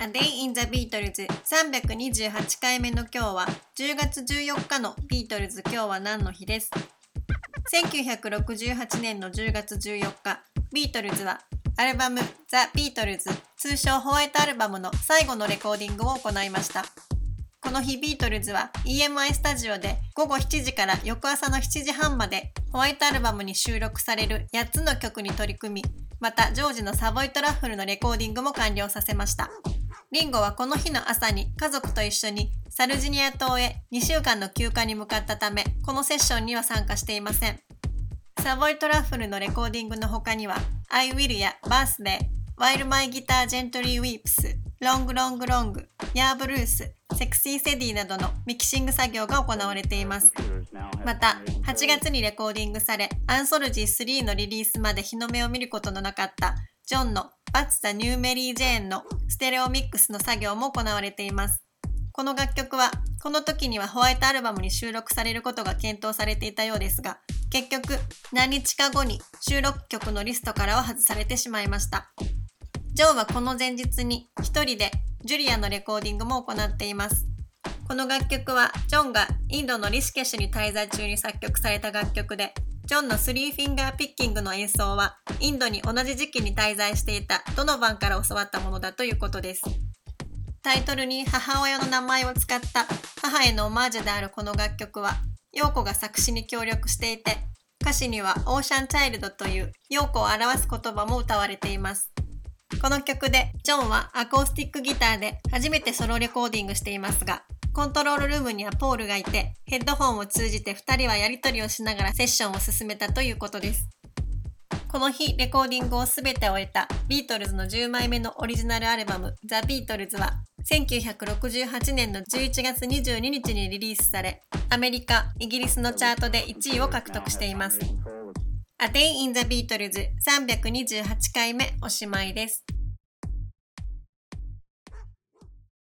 A Day in the Beatles 328回目の今日は10月14日のビートルズ今日は何の日です。1968年の10月14日ビートルズはアルバム The Beatles 通称ホワイトアルバムの最後のレコーディングを行いました。この日ビートルズは EMI スタジオで午後7時から翌朝の7時半までホワイトアルバムに収録される8つの曲に取り組みまたジョージの Savoy Truffle のレコーディングも完了させました。リンゴはこの日の朝に家族と一緒にサルジニア島へ2週間の休暇に向かったため、このセッションには参加していません。 Savoy Truffle のレコーディングの他には、I Will や Birthday、While My Guitar Gently Weeps、Long Long Long、 Yer Blues、 Sexy Sadie などのミキシング作業が行われています。また、8月にレコーディングされ、 Anthology 3のリリースまで日の目を見ることのなかったジョンの What's the New Mary Jane のステレオミックスの作業も行われています。この楽曲は、この時にはホワイトアルバムに収録されることが検討されていたようですが、結局、何日か後に収録曲のリストからは外されてしまいました。ジョーはこの前日に一人でジュリアのレコーディングも行っています。この楽曲はジョンがインドのリシケシュに滞在中に作曲された楽曲で、ジョンのスリーフィンガーピッキングの演奏は、インドに同じ時期に滞在していたドノバンから教わったものだということです。タイトルに母親の名前を使った母へのオマージュであるこの楽曲は、陽子が作詞に協力していて、歌詞にはオーシャンチャイルドという陽子を表す言葉も歌われています。この曲でジョンはアコースティックギターで初めてソロレコーディングしていますが、コントロールルームにはポールがいて、ヘッドホンを通じて2人はやり取りをしながらセッションを進めたということです。この日、レコーディングをすべて終えたビートルズの10枚目のオリジナルアルバム、ザ・ビートルズは、1968年の11月22日にリリースされ、アメリカ、イギリスのチャートで1位を獲得しています。A Day in the Beatles 328回目おしまいです。